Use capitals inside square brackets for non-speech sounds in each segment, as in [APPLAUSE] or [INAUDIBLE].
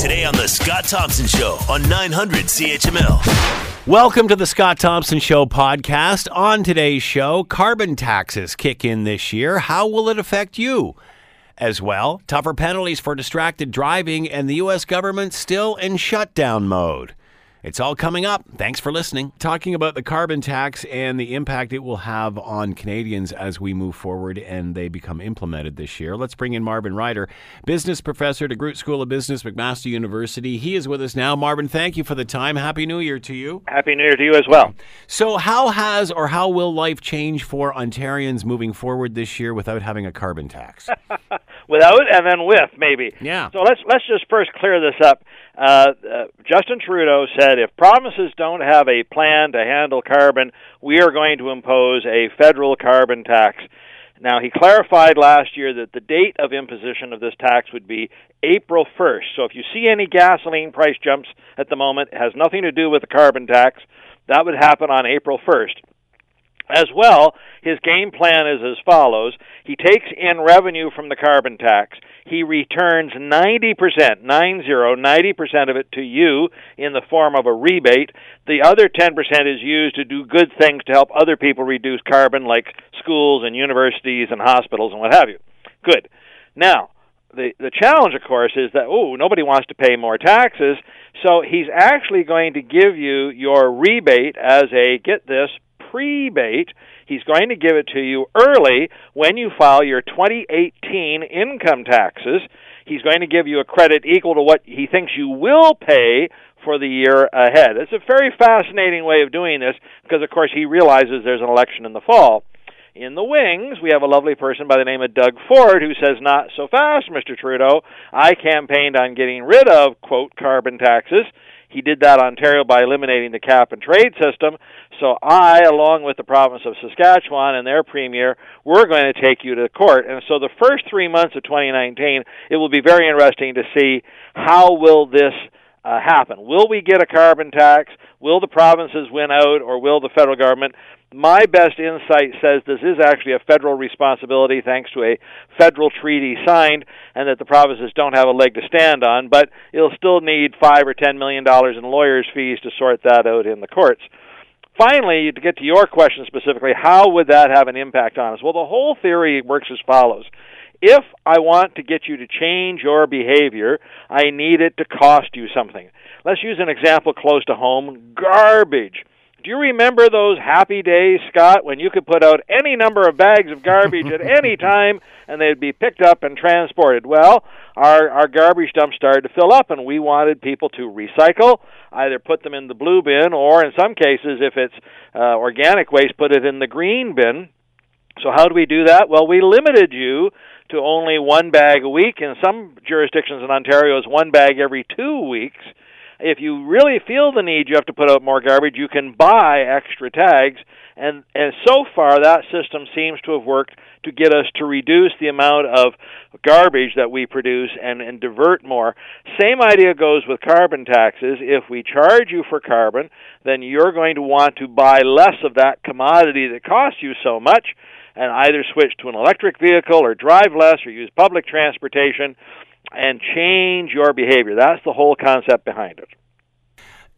Today on The Scott Thompson Show on 900 CHML. Welcome to the Scott Thompson Show podcast. On today's show, carbon taxes kick in this year. How will it affect you? As well, tougher penalties for distracted driving and the U.S. government still in shutdown mode. It's all coming up. Thanks for listening. Talking about the carbon tax and the impact it will have on Canadians as we move forward and they become implemented this year. Let's bring in Marvin Ryder, business professor at Groot School of Business, McMaster University. He is with us now. Marvin, thank you for the time. Happy New Year to you. Happy New Year to you as well. So, how has or how will life change for Ontarians moving forward this year without having a carbon tax? [LAUGHS] without and then with, maybe. Yeah. So let's let's just first clear this up. Uh, uh, Justin Trudeau said if provinces don't have a plan to handle carbon, we are going to impose a federal carbon tax. Now, he clarified last year that the date of imposition of this tax would be April 1st. So if you see any gasoline price jumps at the moment, it has nothing to do with the carbon tax. That would happen on April 1st. As well, his game plan is as follows. He takes in revenue from the carbon tax. He returns 90%, 90, 90% of it to you in the form of a rebate. The other 10% is used to do good things to help other people reduce carbon, like schools and universities and hospitals and what have you. Good. Now, the the challenge, of course, is that oh, nobody wants to pay more taxes, so he's actually going to give you your rebate as a get this prebate. He's going to give it to you early when you file your 2018 income taxes. He's going to give you a credit equal to what he thinks you will pay for the year ahead. It's a very fascinating way of doing this because, of course, he realizes there's an election in the fall. In the wings, we have a lovely person by the name of Doug Ford who says, Not so fast, Mr. Trudeau. I campaigned on getting rid of, quote, carbon taxes. He did that Ontario by eliminating the cap and trade system. So I, along with the province of Saskatchewan and their premier, we're going to take you to court. And so the first three months of 2019, it will be very interesting to see how will this uh, happen. Will we get a carbon tax? Will the provinces win out, or will the federal government? My best insight says this is actually a federal responsibility thanks to a federal treaty signed, and that the provinces don't have a leg to stand on, but you'll still need five or ten million dollars in lawyers' fees to sort that out in the courts. Finally, to get to your question specifically, how would that have an impact on us? Well, the whole theory works as follows. If I want to get you to change your behavior, I need it to cost you something. Let's use an example close to home garbage. Do you remember those happy days, Scott, when you could put out any number of bags of garbage at [LAUGHS] any time and they'd be picked up and transported? Well, our our garbage dumps started to fill up and we wanted people to recycle, either put them in the blue bin or in some cases if it's uh, organic waste put it in the green bin. So how do we do that? Well, we limited you to only one bag a week. In some jurisdictions in Ontario, it's one bag every 2 weeks if you really feel the need, you have to put out more garbage. You can buy extra tags, and and so far that system seems to have worked to get us to reduce the amount of garbage that we produce and and divert more. Same idea goes with carbon taxes. If we charge you for carbon, then you're going to want to buy less of that commodity that costs you so much and either switch to an electric vehicle or drive less or use public transportation and change your behavior. That's the whole concept behind it.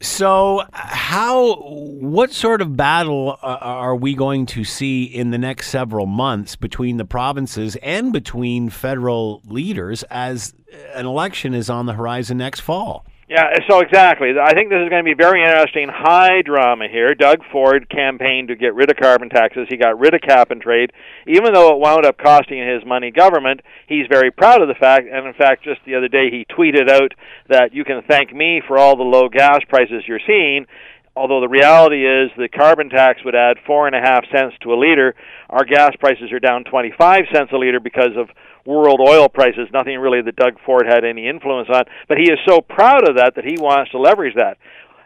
So, how, what sort of battle uh, are we going to see in the next several months between the provinces and between federal leaders as an election is on the horizon next fall? Yeah, so exactly. I think this is going to be very interesting. High drama here. Doug Ford campaigned to get rid of carbon taxes. He got rid of cap and trade. Even though it wound up costing his money government, he's very proud of the fact. And in fact, just the other day, he tweeted out that you can thank me for all the low gas prices you're seeing although the reality is the carbon tax would add four and a half cents to a liter, our gas prices are down 25 cents a liter because of world oil prices, nothing really that Doug Ford had any influence on. But he is so proud of that that he wants to leverage that.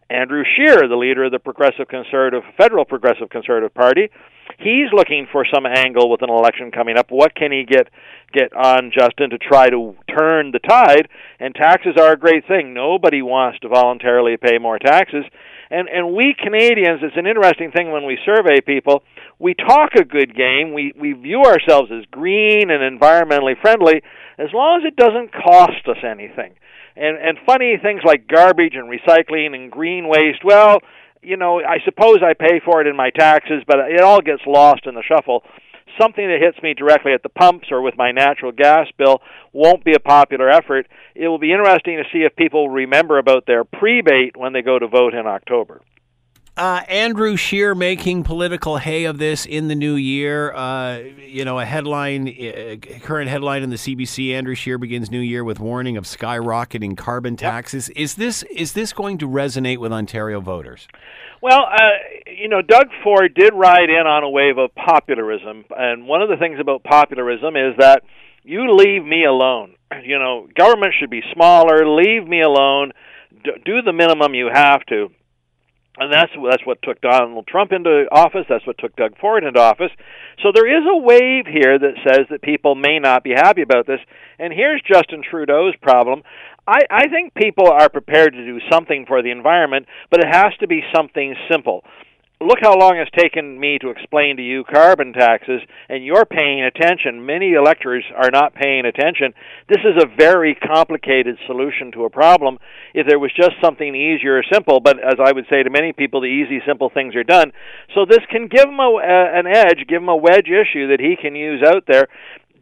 Andrew Scheer, the leader of the Progressive Conservative Federal Progressive Conservative Party, he's looking for some angle with an election coming up. What can he get get on Justin to try to turn the tide? And taxes are a great thing. Nobody wants to voluntarily pay more taxes. And and we Canadians, it's an interesting thing when we survey people. We talk a good game. We we view ourselves as green and environmentally friendly, as long as it doesn't cost us anything. And and funny things like garbage and recycling and green waste. Well, you know, I suppose I pay for it in my taxes, but it all gets lost in the shuffle. Something that hits me directly at the pumps or with my natural gas bill won't be a popular effort. It will be interesting to see if people remember about their prebate when they go to vote in October. Uh, Andrew Scheer making political hay of this in the new year. Uh, you know, a headline, uh, current headline in the CBC: Andrew Scheer begins new year with warning of skyrocketing carbon taxes. Yep. Is this is this going to resonate with Ontario voters? Well, uh, you know, Doug Ford did ride in on a wave of popularism, and one of the things about popularism is that you leave me alone. [CLEARS THROAT] You know, government should be smaller. Leave me alone. Do the minimum you have to and that's that's what took Donald Trump into office. That's what took Doug Ford into office. So there is a wave here that says that people may not be happy about this. And here's Justin Trudeau's problem. I, I think people are prepared to do something for the environment, but it has to be something simple look how long it's taken me to explain to you carbon taxes, and you're paying attention. Many electors are not paying attention. This is a very complicated solution to a problem. If there was just something easier or simple, but as I would say to many people, the easy, simple things are done. So this can give him a, an edge, give him a wedge issue that he can use out there.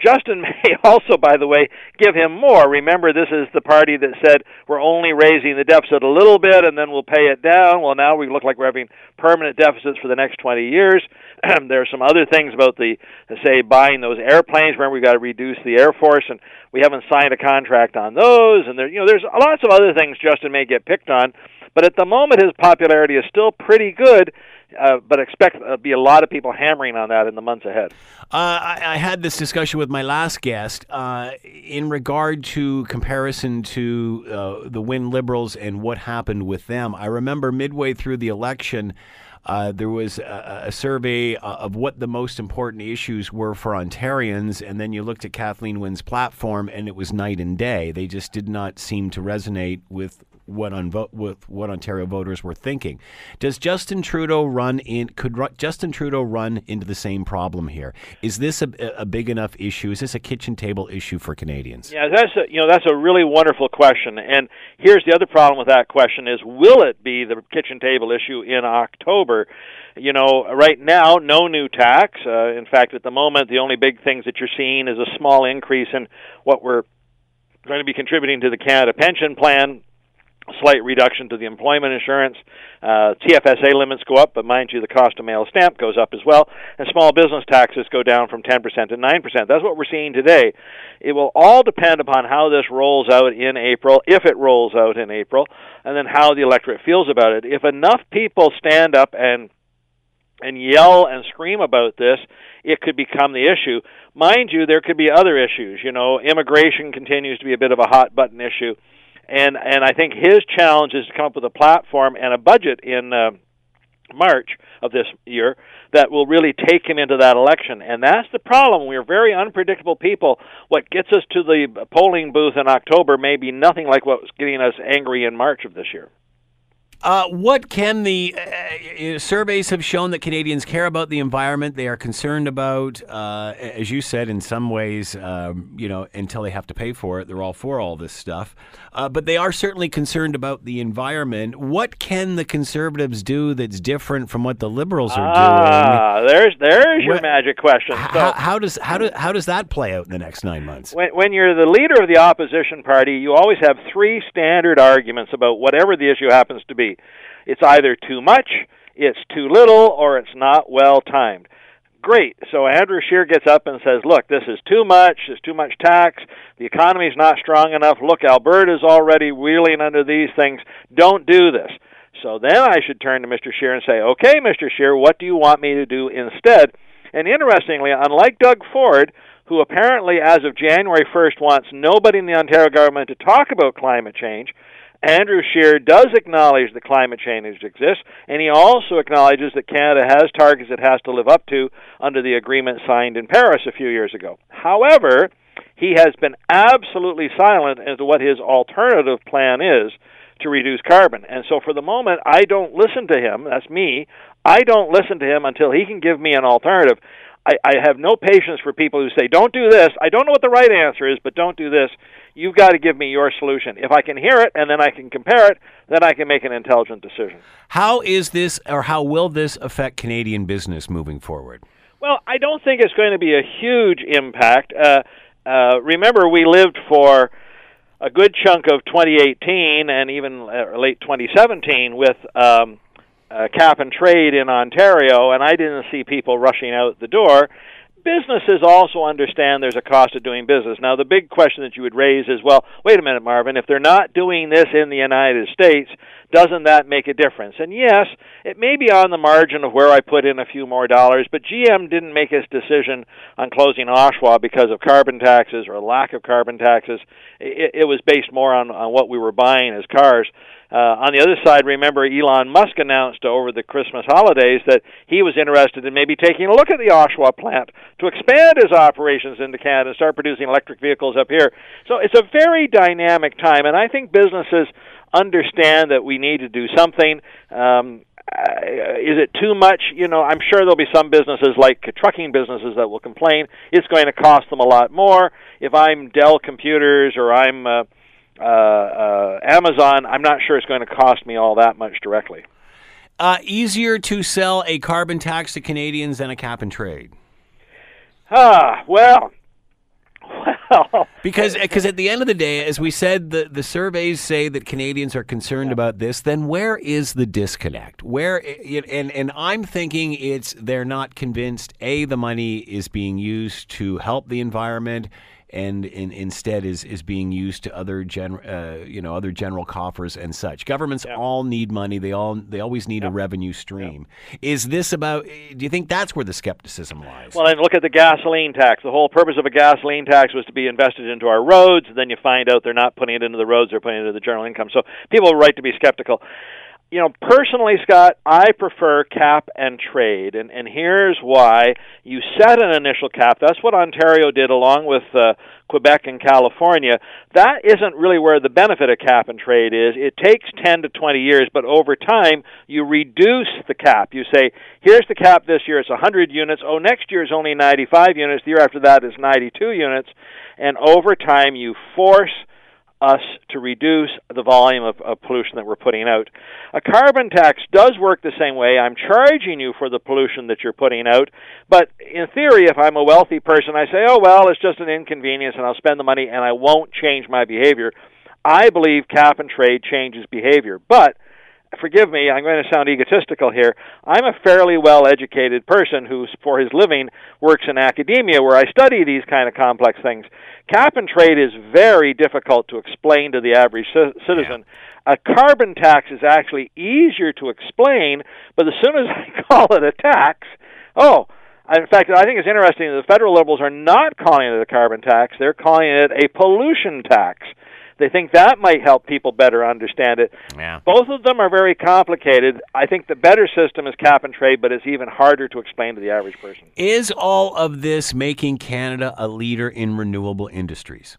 Justin [LAUGHS] may also, by the way, give him more. Remember, this is the party that said we're only raising the deficit a little bit and then we'll pay it down. Well, now we look like we're having permanent deficits for the next 20 years. [CLEARS THROAT] there are some other things about the, say, buying those airplanes. Remember, we've got to reduce the Air Force, and we haven't signed a contract on those. And there, you know, there's lots of other things Justin may get picked on. But at the moment, his popularity is still pretty good uh, but expect uh, be a lot of people hammering on that in the months ahead. Uh, I, I, had this discussion with my last guest uh, in regard to comparison to uh, the Wynne Liberals and what happened with them. I remember midway through the election. Uh, there was a, a, survey of what the most important issues were for Ontarians, and then you looked at Kathleen Wynne's platform, and it was night and day. They just did not seem to resonate with what unvo- with what Ontario voters were thinking. Does Justin Trudeau run in? Could Justin Trudeau run into the same problem here? Is this a, a, big enough issue? Is this a kitchen table issue for Canadians? Yeah, that's a, you know that's a really wonderful question. And here's the other problem with that question: is will it be the kitchen table issue in October? You know, right now, no new tax. Uh, in fact, at the moment, the only big things that you're seeing is a small increase in what we're going to be contributing to the Canada Pension Plan slight reduction to the employment insurance. Uh, TFSA limits go up, but mind you, the cost of mail stamp goes up as well, and small business taxes go down from 10% to 9%. That's what we're seeing today. It will all depend upon how this rolls out in April, if it rolls out in April, and then how the electorate feels about it. If enough people stand up and and yell and scream about this, it could become the issue. Mind you, there could be other issues. You know, immigration continues to be a bit of a hot button issue and and I think his challenge is to come up with a platform and a budget in uh, March of this year that will really take him into that election. And that's the problem. We're very unpredictable people. What gets us to the polling booth in October may be nothing like what was getting us angry in March of this year. Uh, what can the uh, surveys have shown that Canadians care about the environment? They are concerned about, uh, as you said, in some ways, um, you know, until they have to pay for it, they're all for all this stuff. Uh, but they are certainly concerned about the environment. What can the Conservatives do that's different from what the Liberals are ah, doing? There's there's your magic question. How, so, how, does how do, how does that play out in the next nine months? When, when you're the leader of the opposition party, you always have three standard arguments about whatever the issue happens to be. It's either too much, it's too little, or it's not well timed. Great. So Andrew Scheer gets up and says, "Look, this is too much. There's too much tax. The economy's not strong enough. Look, Alberta's already wheeling under these things. Don't do this." So then I should turn to Mr. Scheer and say, "Okay, Mr. Scheer, what do you want me to do instead?" And interestingly, unlike Doug Ford, who apparently as of January 1st wants nobody in the Ontario government to talk about climate change, Andrew Scheer does acknowledge that climate change exists, and he also acknowledges that Canada has targets it has to live up to under the agreement signed in Paris a few years ago. However, he has been absolutely silent as to what his alternative plan is to reduce carbon. And so for the moment, I don't listen to him. That's me. I don't listen to him until he can give me an alternative. I, I have no patience for people who say, don't do this. I don't know what the right answer is, but don't do this. You've got to give me your solution. If I can hear it and then I can compare it, then I can make an intelligent decision. How is this, or how will this affect Canadian business moving forward? Well, I don't think it's going to be a huge impact. Uh, uh, remember, we lived for a good chunk of 2018 and even uh, late 2017 with um, uh, cap and trade in Ontario, and I didn't see people rushing out the door. Businesses also understand there's a cost of doing business. Now, the big question that you would raise is, well, wait a minute, Marvin, if they're not doing this in the United States, doesn't that make a difference? And yes, it may be on the margin of where I put in a few more dollars, but GM didn't make its decision on closing Oshawa because of carbon taxes or lack of carbon taxes. It, it was based more on, on what we were buying as cars. Uh, on the other side, remember Elon Musk announced over the Christmas holidays that he was interested in maybe taking a look at the Oshawa plant to expand his operations into Canada and start producing electric vehicles up here. So it's a very dynamic time, and I think businesses understand that we need to do something. Um, uh, is it too much? You know, I'm sure there'll be some businesses like trucking businesses that will complain it's going to cost them a lot more. If I'm Dell Computers or I'm uh, uh, uh, Amazon, I'm not sure it's going to cost me all that much directly. Uh, easier to sell a carbon tax to Canadians than a cap and trade. Ah, well, well, because because at the end of the day, as we said, the, the surveys say that Canadians are concerned yeah. about this. Then where is the disconnect? Where and and I'm thinking it's they're not convinced. A, the money is being used to help the environment and in, instead is is being used to other gen, uh, you know other general coffers and such. Governments yeah. all need money. They all they always need yeah. a revenue stream. Yeah. Is this about? Do you think that's where the skepticism lies? Well, and look at the gasoline tax. The whole purpose of a gasoline tax was to be invested into our roads. And Then you find out they're not putting it into the roads; they're putting it into the general income. So people have a right to be skeptical you know, personally, Scott, I prefer cap and trade, and and here's why: you set an initial cap. That's what Ontario did, along with uh, Quebec and California. That isn't really where the benefit of cap and trade is. It takes ten to twenty years, but over time, you reduce the cap. You say, here's the cap this year; it's 100 units. Oh, next year is only 95 units. The year after that is 92 units, and over time, you force us to reduce the volume of, of, pollution that we're putting out. A carbon tax does work the same way. I'm charging you for the pollution that you're putting out, but in theory, if I'm a wealthy person, I say, oh, well, it's just an inconvenience and I'll spend the money and I won't change my behavior. I believe cap and trade changes behavior, but forgive me, I'm going to sound egotistical here. I'm a fairly well educated person who, for his living, works in academia where I study these kind of complex things. Cap and trade is very difficult to explain to the average citizen. Yeah. A carbon tax is actually easier to explain, but as soon as I [LAUGHS] call it a tax, oh, in fact, I think it's interesting that the federal liberals are not calling it a carbon tax, they're calling it a pollution tax. They think that might help people better understand it. Yeah. Both of them are very complicated. I think the better system is cap and trade, but it's even harder to explain to the average person. Is all of this making Canada a leader in renewable industries?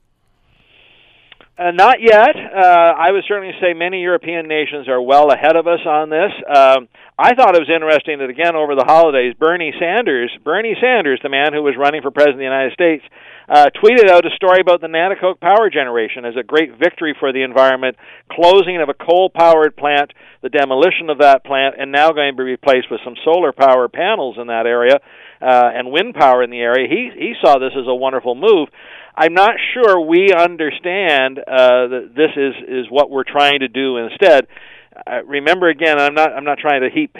Uh, not yet. Uh, I would certainly say many European nations are well ahead of us on this. Um, I thought it was interesting that again over the holidays, Bernie Sanders, Bernie Sanders, the man who was running for president of the United States, uh, tweeted out a story about the Nanticoke power generation as a great victory for the environment, closing of a coal-powered plant, the demolition of that plant, and now going to be replaced with some solar power panels in that area uh, and wind power in the area. He he saw this as a wonderful move. I'm not sure we understand uh, that this is is what we're trying to do instead. Uh, remember again, I'm not I'm not trying to heap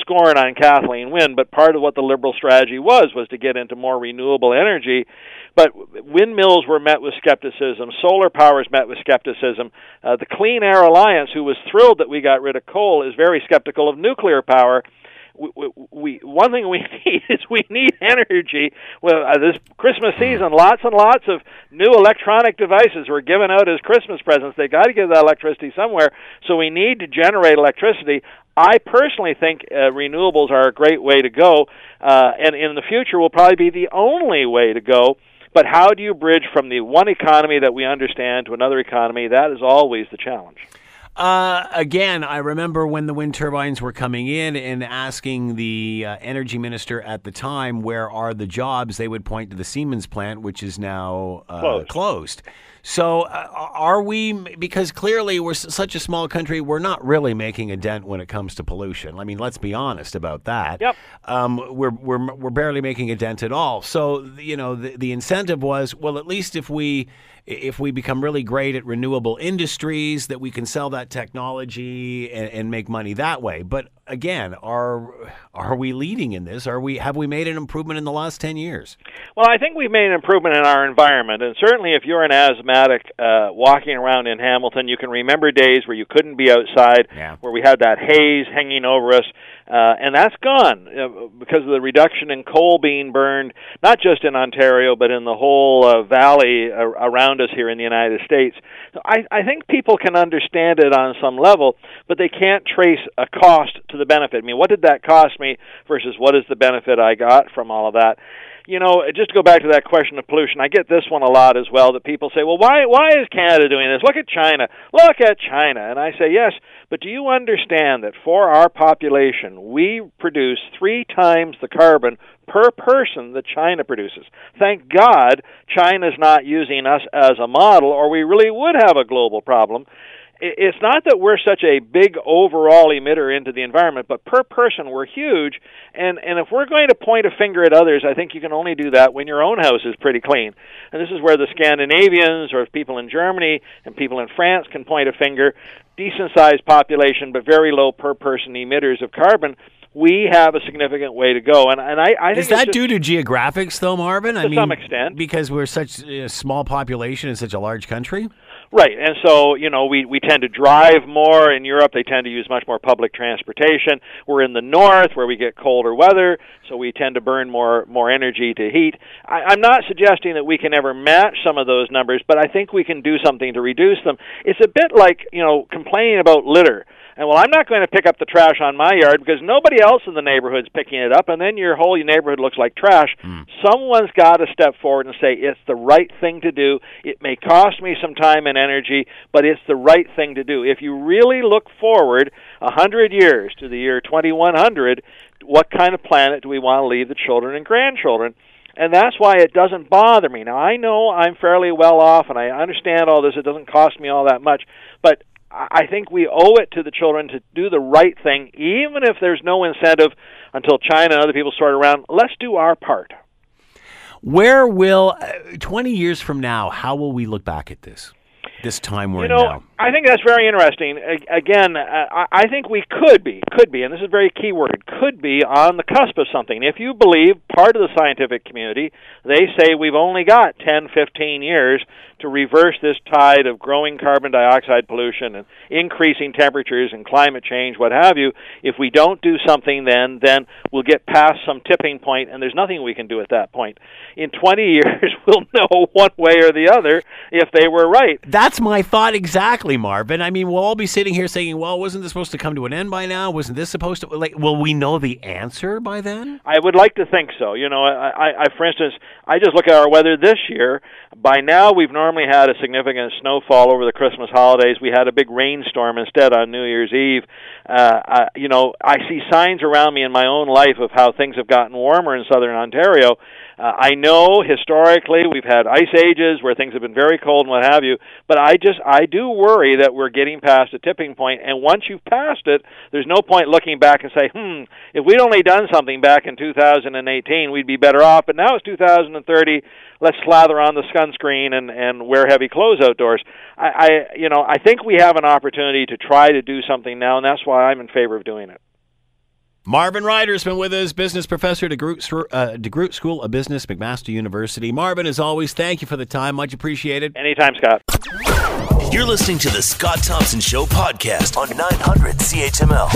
scorn on Kathleen Wynne, but part of what the liberal strategy was was to get into more renewable energy. But windmills were met with skepticism. Solar power is met with skepticism. Uh, the Clean Air Alliance, who was thrilled that we got rid of coal, is very skeptical of nuclear power we, we one thing we [LAUGHS] need is we need energy. Well, uh, this Christmas season, lots and lots of new electronic devices were given out as Christmas presents. They got to get that electricity somewhere, so we need to generate electricity. I personally think uh, renewables are a great way to go, uh, and in the future will probably be the only way to go. But how do you bridge from the one economy that we understand to another economy? That is always the challenge. Uh, again, I remember when the wind turbines were coming in and asking the uh, energy minister at the time, where are the jobs? They would point to the Siemens plant, which is now uh, Closed. closed. So, uh, are we, because clearly we're s- such a small country, we're not really making a dent when it comes to pollution. I mean, let's be honest about that. Yep. Um, we're, we're, we're barely making a dent at all. So, you know, the, the incentive was, well, at least if we, if we become really great at renewable industries, that we can sell that technology and, and make money that way. But again, are are we leading in this? Are we have we made an improvement in the last ten years? Well, I think we've made an improvement in our environment, and certainly if you're an asthmatic uh, walking around in Hamilton, you can remember days where you couldn't be outside, Yeah. where we had that haze hanging over us, uh, and that's gone uh, because of the reduction in coal being burned, not just in Ontario, but in the whole uh, valley uh, around us here in the United States. So I, I think people can understand it on some level, but they can't trace a cost to the benefit. I mean, what did that cost me versus what is the benefit I got from all of that? you know, just to go back to that question of pollution, I get this one a lot as well. That people say, "Well, why why is Canada doing this? Look at China. Look at China." And I say, "Yes, but do you understand that for our population, we produce three times the carbon per person that China produces? Thank God China's not using us as a model, or we really would have a global problem." It's not that we're such a big overall emitter into the environment, but per person we're huge. And and if we're going to point a finger at others, I think you can only do that when your own house is pretty clean. And this is where the Scandinavians or people in Germany and people in France can point a finger. Decent sized population, but very low per person emitters of carbon. We have a significant way to go, and and I, I think Is that just- due to geographics, though, Marvin? I To mean, some extent. because we're such a small population in such a large country. Right, and so you know we we tend to drive more in Europe. They tend to use much more public transportation. We're in the north where we get colder weather, so we tend to burn more more energy to heat. I, I'm not suggesting that we can ever match some of those numbers, but I think we can do something to reduce them. It's a bit like you know complaining about litter. And well, I'm not going to pick up the trash on my yard because nobody else in the neighborhood's picking it up, and then your whole neighborhood looks like trash. Hmm. Someone's got to step forward and say it's the right thing to do. It may cost me some time and energy, but it's the right thing to do. If you really look forward a hundred years to the year 2100, what kind of planet do we want to leave the children and grandchildren? and that's why it doesn't bother me. Now I know I'm fairly well off, and I understand all this. It doesn't cost me all that much, but I I think we owe it to the children to do the right thing, even if there's no incentive until China and other people sort around. Let's do our part. Where will uh, twenty years from now? How will we look back at this? This time we're You know, in now. I think that's very interesting. Again, uh, I I think we could be, could be, and this is a very key word, could be on the cusp of something. If you believe part of the scientific community, they say we've only got 10, 15 years to reverse this tide of growing carbon dioxide pollution and increasing temperatures and climate change, what have you. If we don't do something then, then we'll get past some tipping point, and there's nothing we can do at that point. In 20 [LAUGHS] years, we'll know one way or the other if they were right. That's my thought exactly, Marvin. I mean, we'll all be sitting here saying, "Well, wasn't this supposed to come to an end by now? Wasn't this supposed to like? Will we know the answer by then?" I would like to think so. You know, I, I, I for instance, I just look at our weather this year. By now, we've normally had a significant snowfall over the Christmas holidays. We had a big rainstorm instead on New Year's Eve. Uh, I, you know, I see signs around me in my own life of how things have gotten warmer in southern Ontario. Uh, I know historically we've had ice ages where things have been very cold and what have you, but I just I do worry that we're getting past a tipping point, and once you've passed it, there's no point looking back and say, hmm, if we'd only done something back in 2018, we'd be better off. But now it's 2030. Let's slather on the sunscreen and and wear heavy clothes outdoors. I, I you know I think we have an opportunity to try to do something now, and that's why I'm in favor of doing it. Marvin Ryder's been with us, business professor at DeGroote, uh, DeGroote School of Business, McMaster University. Marvin, as always, thank you for the time. Much appreciated. Anytime, Scott. You're listening to the Scott Thompson Show podcast on 900 CHML.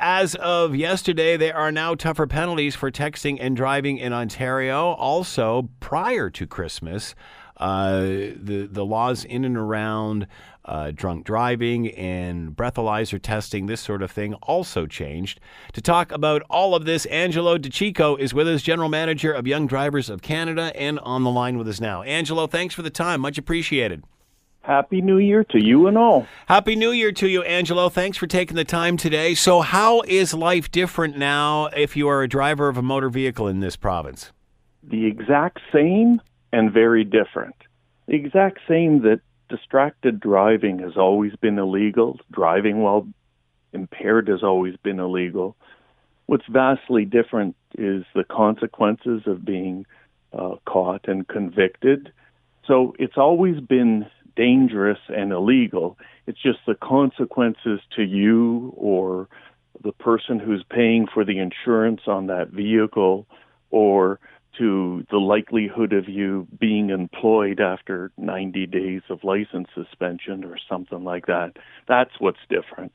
As of yesterday, there are now tougher penalties for texting and driving in Ontario. Also, prior to Christmas, uh, the the laws in and around uh, drunk driving and breathalyzer testing, this sort of thing, also changed. To talk about all of this, Angelo DiCicco is with us, General Manager of Young Drivers of Canada, and on the line with us now. Angelo, thanks for the time. Much appreciated. Happy New Year to you and all. Happy New Year to you, Angelo. Thanks for taking the time today. So, how is life different now if you are a driver of a motor vehicle in this province? The exact same and very different. The exact same that distracted driving has always been illegal, driving while impaired has always been illegal. What's vastly different is the consequences of being uh, caught and convicted. So, it's always been dangerous and illegal. It's just the consequences to you or the person who's paying for the insurance on that vehicle or to the likelihood of you being employed after 90 days of license suspension or something like that. That's what's different.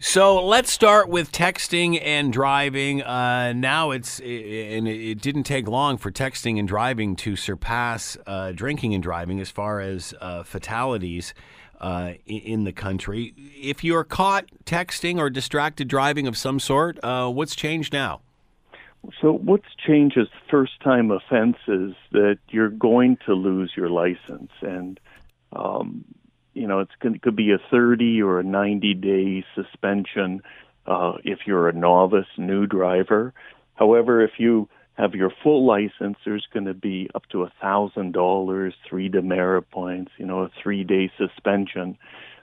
So let's start with texting and driving. Uh, now it's and it didn't take long for texting and driving to surpass uh, drinking and driving as far as uh, fatalities uh, in the country. If you're caught texting or distracted driving of some sort, uh, what's changed now? So what's changed is first-time offenses that you're going to lose your license and. Um, you know, it's it could be a 30 or a 90 day suspension uh, if you're a novice new driver. However, if you have your full license, there's going to be up to a thousand dollars, three demerit points, you know, a three day suspension.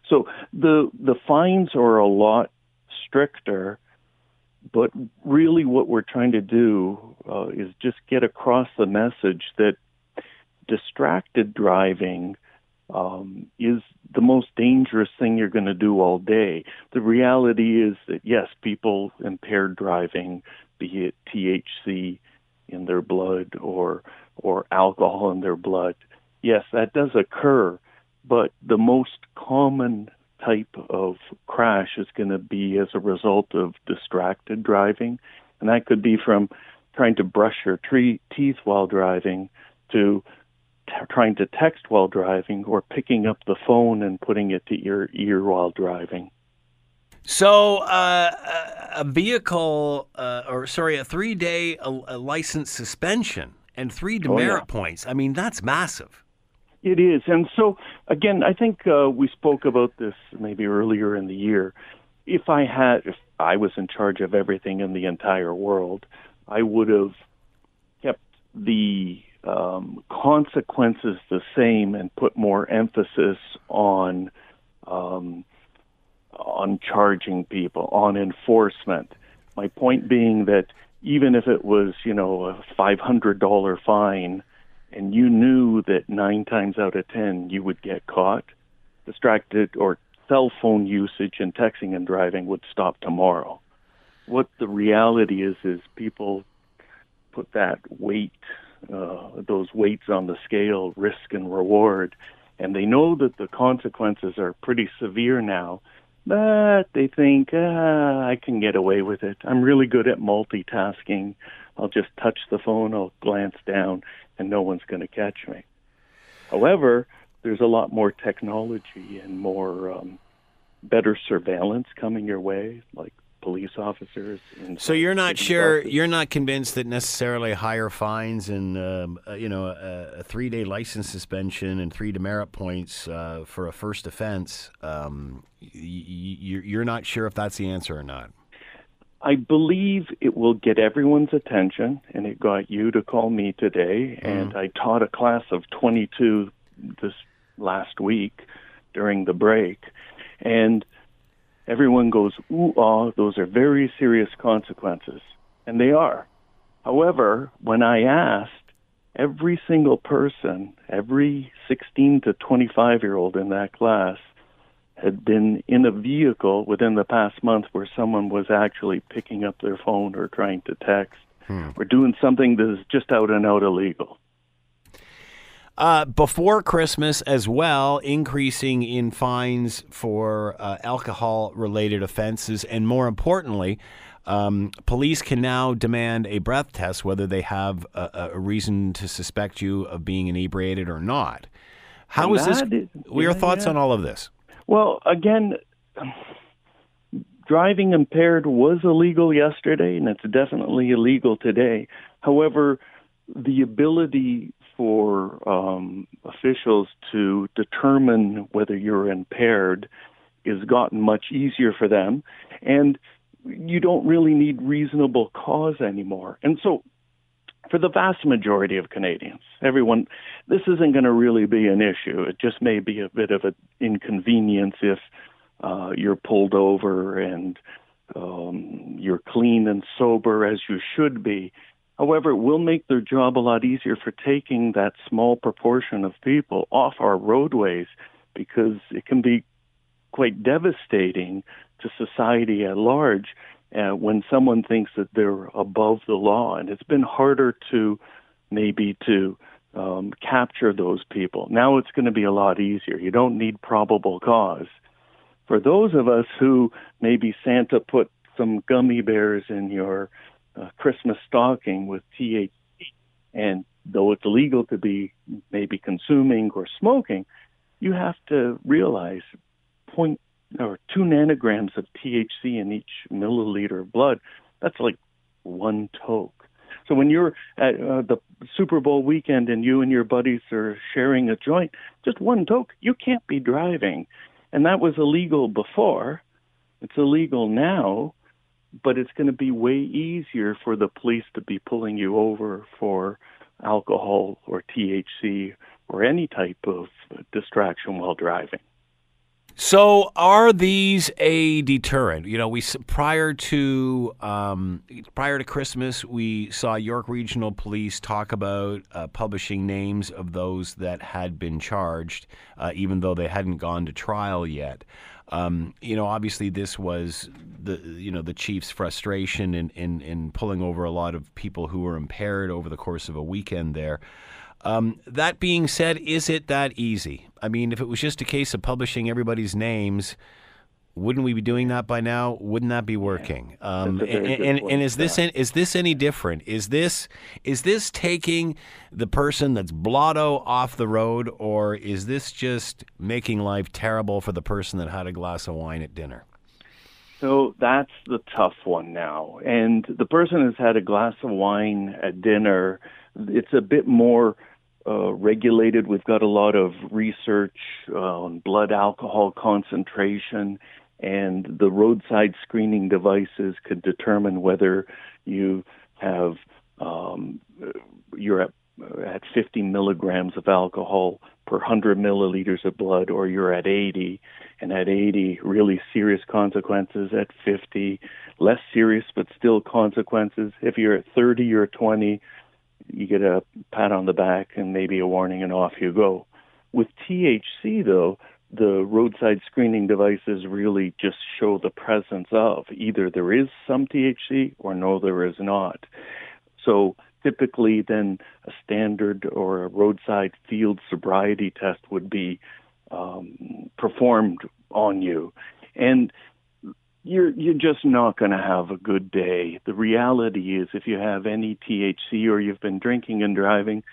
So the the fines are a lot stricter, but really what we're trying to do uh, is just get across the message that distracted driving um, is the most dangerous thing you're going to do all day. The reality is that yes, people impaired driving, be it THC in their blood or or alcohol in their blood, yes, that does occur. But the most common type of crash is going to be as a result of distracted driving, and that could be from trying to brush your tree, teeth while driving to t- trying to text while driving or picking up the phone and putting it to your ear while driving. So, uh, a vehicle, uh, or sorry, a three day license suspension and three demerit oh, yeah. points. I mean, that's massive. It is. And so, again, I think uh, we spoke about this maybe earlier in the year. If I had, if I was in charge of everything in the entire world, I would have kept the um, consequences the same and put more emphasis on um, on charging people, on enforcement. My point being that even if it was, you know, a five hundred dollar fine, and you knew that nine times out of ten you would get caught, distracted or cell phone usage and texting and driving would stop tomorrow. What the reality is is people put that weight uh, those weights on the scale, risk and reward, and they know that the consequences are pretty severe now. But they think ah, I can get away with it. I'm really good at multitasking. I'll just touch the phone, I'll glance down, and no one's going to catch me. However, there's a lot more technology and more um, better surveillance coming your way, like police officers. so you're not sure, offices. you're not convinced that necessarily higher fines and um, uh, you know a, a, three day license suspension and three demerit points uh, for a first offense. Um, y- y- you're not sure if that's the answer or not. I believe it will get everyone's attention, and it got you to call me today. Mm. And I taught a class of 22 this last week during the break, and everyone goes, ooh, ah, those are very serious consequences. And they are. However, when I asked every single person, every 16 to 25 year old in that class, had been in a vehicle within the past month where someone was actually picking up their phone or trying to text hmm. or doing something that is just out and out illegal. Uh, before Christmas as well, increasing in fines for uh, alcohol related offenses. And more importantly, um, police can now demand a breath test whether they have a, a, reason to suspect you of being inebriated or not. How is this? Is, what are your thoughts yeah. on all of this? Well, again, driving impaired was illegal yesterday, and it's definitely illegal today. However, the ability for um, officials to determine whether you're impaired is gotten much easier for them, and you don't really need reasonable cause anymore. And so, for the vast majority of Canadians, everyone, this isn't going to really be an issue. It just may be a bit of an inconvenience if uh, you're pulled over and um, you're clean and sober as you should be. However, it will make their job a lot easier for taking that small proportion of people off our roadways because it can be quite devastating to society at large uh, when someone thinks that they're above the law. And it's been harder to maybe to um, capture those people. Now it's going to be a lot easier. You don't need probable cause. For those of us who maybe Santa put some gummy bears in your uh, Christmas stocking with THC, and though it's legal to be maybe consuming or smoking, you have to realize point or two nanograms of THC in each milliliter of blood. That's like one toke. So when you're at uh, the Super Bowl weekend and you and your buddies are sharing a joint, just one toke, you can't be driving. And that was illegal before. It's illegal now but it's going to be way easier for the police to be pulling you over for alcohol or THC or any type of distraction while driving. So, are these a deterrent? You know, we prior to um, prior to Christmas, we saw York Regional Police talk about uh, publishing names of those that had been charged, uh, even though they hadn't gone to trial yet. Um, you know, obviously, this was the you know the chief's frustration in, in in pulling over a lot of people who were impaired over the course of a weekend there. Um, that being said, is it that easy? I mean, if it was just a case of publishing everybody's names, wouldn't we be doing that by now? Wouldn't that be working? Um, and, and, and, is this is this any different? Is this is this taking the person that's blotto off the road, or is this just making life terrible for the person that had a glass of wine at dinner? So that's the tough one now. And the person has had a glass of wine at dinner. It's a bit more uh, regulated. We've got a lot of research on blood alcohol concentration and the roadside screening devices could determine whether you have um, you're at at 50 milligrams of alcohol per 100 milliliters of blood, or you're at 80, and at 80, really serious consequences. At 50, less serious but still consequences. If you're at 30 or 20, you get a pat on the back and maybe a warning, and off you go. With THC, though, the roadside screening devices really just show the presence of either there is some THC or no, there is not. So typically, then a standard or a roadside field sobriety test would be um, performed on you, and you're you're just not going to have a good day. The reality is, if you have any THC or you've been drinking and driving,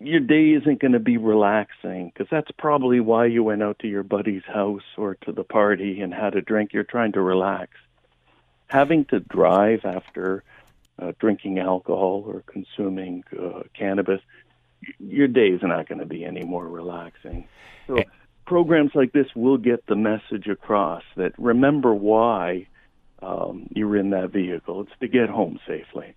your day isn't going to be relaxing because that's probably why you went out to your buddy's house or to the party and had a drink. You're trying to relax. Having to drive after uh, drinking alcohol or consuming uh, cannabis, your day is not going to be any more relaxing. So, programs like this will get the message across that remember why um, you're in that vehicle. It's to get home safely.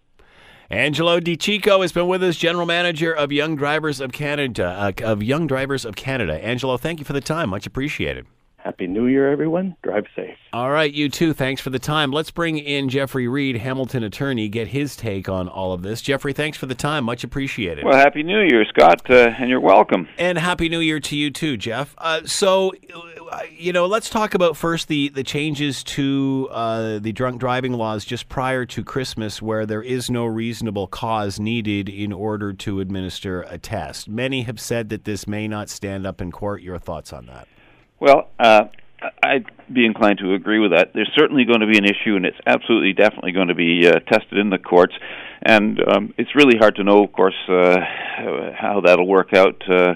Angelo DiCicco has been with us, General Manager of Young Drivers of Canada. Uh, of Young Drivers of Canada. Angelo, thank you for the time. Much appreciated. Happy Happy New Year, everyone. Drive safe. All right, you too. Thanks for the time. Let's bring in Jeffrey Reed, Hamilton attorney, get his take on all of this. Jeffrey, thanks for the time. Much appreciated. Well, Happy New Year, Scott, uh, and you're welcome. And Happy New Year to you too, Jeff. Uh, so, uh, you know, let's talk about first the, the changes to uh, the drunk driving laws just prior to Christmas, where there is no reasonable cause needed in order to administer a test. Many have said that this may not stand up in court. Your thoughts on that? Well, uh, I'd be inclined to agree with that. There's certainly going to be an issue, and it's absolutely, definitely going to be uh, tested in the courts. And um, it's really hard to know, of course, uh, how that'll work out. Uh,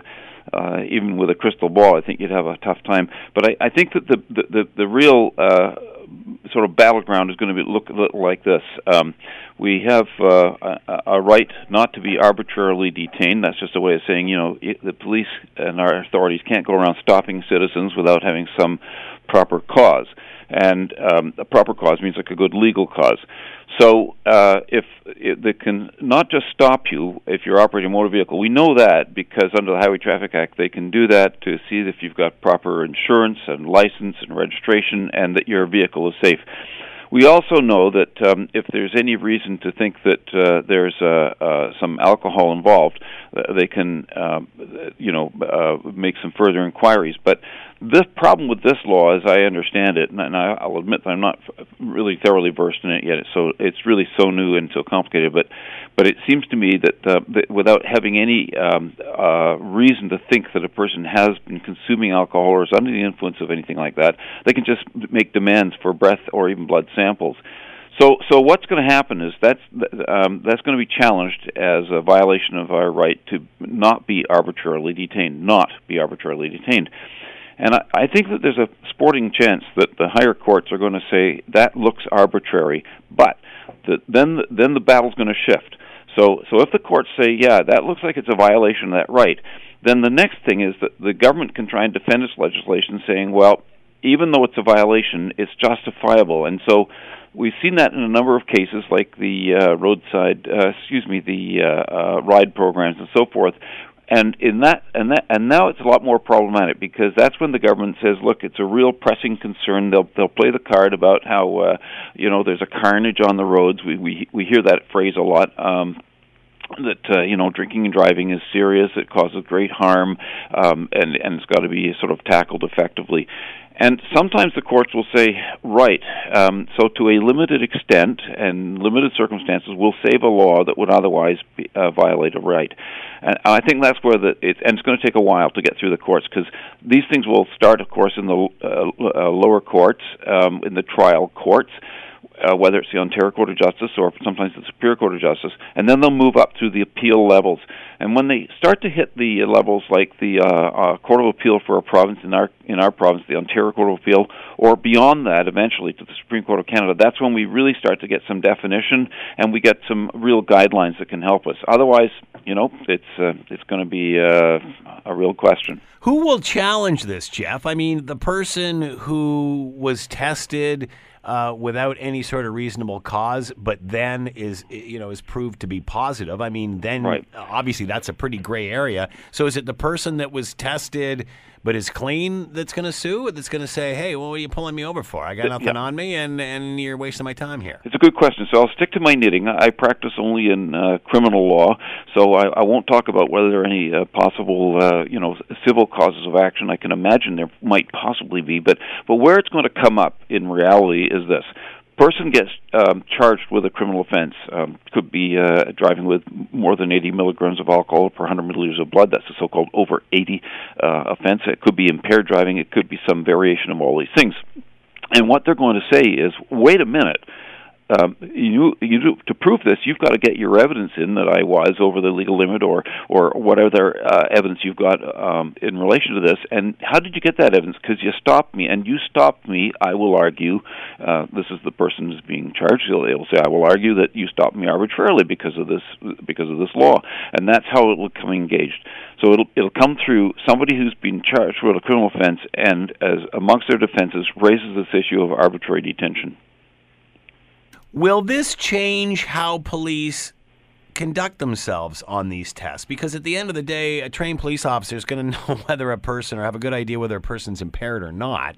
uh, even with a crystal ball, I think you'd have a tough time. But I, I think that the the the, real uh, sort of battleground is going to be look like this. Um, we have uh, a, a right not to be arbitrarily detained. That's just a way of saying, you know, it, the police and our authorities can't go around stopping citizens without having some proper cause. And um, a proper cause means like a good legal cause. So uh, if, if they can not just stop you if you're operating a motor vehicle, we know that because under the Highway Traffic Act they can do that to see if you've got proper insurance and license and registration and that your vehicle is safe. We also know that um, if there's any reason to think that uh, there's uh, uh, some alcohol involved, uh, they can, um, you know, uh, make some further inquiries. But this problem with this law, as I understand it, and I'll admit I'm not really thoroughly versed in it yet, so it's really so new and so complicated. But but it seems to me that, uh, that without having any um, uh, reason to think that a person has been consuming alcohol or is under the influence of anything like that, they can just make demands for breath or even blood samples. So, so what's going to happen is that's um, that's going to be challenged as a violation of our right to not be arbitrarily detained, not be arbitrarily detained. And I, I think that there's a sporting chance that the higher courts are going to say that looks arbitrary, but the, then then the battle's going to shift. So so if the courts say, yeah, that looks like it's a violation of that right, then the next thing is that the government can try and defend its legislation, saying, well, even though it's a violation, it's justifiable, and so. We've seen that in a number of cases, like the uh, roadside, uh, excuse me, the uh, uh, ride programs and so forth, and in that and that and now it's a lot more problematic because that's when the government says look it's a real pressing concern. They'll they'll play the card about how uh, you know there's a carnage on the roads. We we we hear that phrase a lot. Um that uh, you know drinking and driving is serious. It causes great harm um and and it's got to be sort of tackled effectively. And sometimes the courts will say, right, um, so to a limited extent and limited circumstances, we'll save a law that would otherwise be, uh, violate a right. And I think that's where the it, and it's going to take a while to get through the courts because these things will start, of course, in the uh, uh, lower courts, um, in the trial courts uh, whether it's the Ontario Court of Justice or sometimes the Superior Court of Justice, and then they'll move up through the appeal levels. And when they start to hit the levels like the uh, uh, Court of Appeal for a province in our in our province, the Ontario Court of Appeal, or beyond that, eventually to the Supreme Court of Canada, that's when we really start to get some definition and we get some real guidelines that can help us. Otherwise, you know, it's uh, it's going to be uh, a real question. Who will challenge this, Jeff? I mean, the person who was tested uh, without any sort of reasonable cause, but then is you know is proved to be positive. I mean, then right. obviously that's a pretty gray area. So is it the person that was tested? But is clean that's going to sue that's going to say hey well, what are you pulling me over for? I got nothing yeah. on me and and you're wasting my time here. It's a good question. So i'll stick to my knitting. I practice only in uh, criminal law so I, I won't talk about whether there are any uh, possible uh, you know civil causes of action. I can imagine there might possibly be but but where it's going to come up in reality is this person gets um, charged with a criminal offense um, could be uh, driving with more than 80 milligrams of alcohol per 100 milliliters of blood. That's a so-called over 80 uh, offense. It could be impaired driving. It could be some variation of all these things. And what they're going to say is, wait a minute um, you you do, to prove this, you've got to get your evidence in that I was over the legal limit, or or whatever uh, evidence you've got um, in relation to this. And how did you get that evidence? Because you stopped me, and you stopped me. I will argue. Uh, this is the person who's being charged. He'll, he'll say, "I will argue that you stopped me arbitrarily because of this because of this law," and that's how it will come engaged. So it'll it'll come through somebody who's been charged with a criminal offense, and as amongst their defenses, raises this issue of arbitrary detention. Will this change how police conduct themselves on these tests? Because at the end of the day, a trained police officer is going [LAUGHS] to know whether a person or have a good idea whether a person's impaired or not.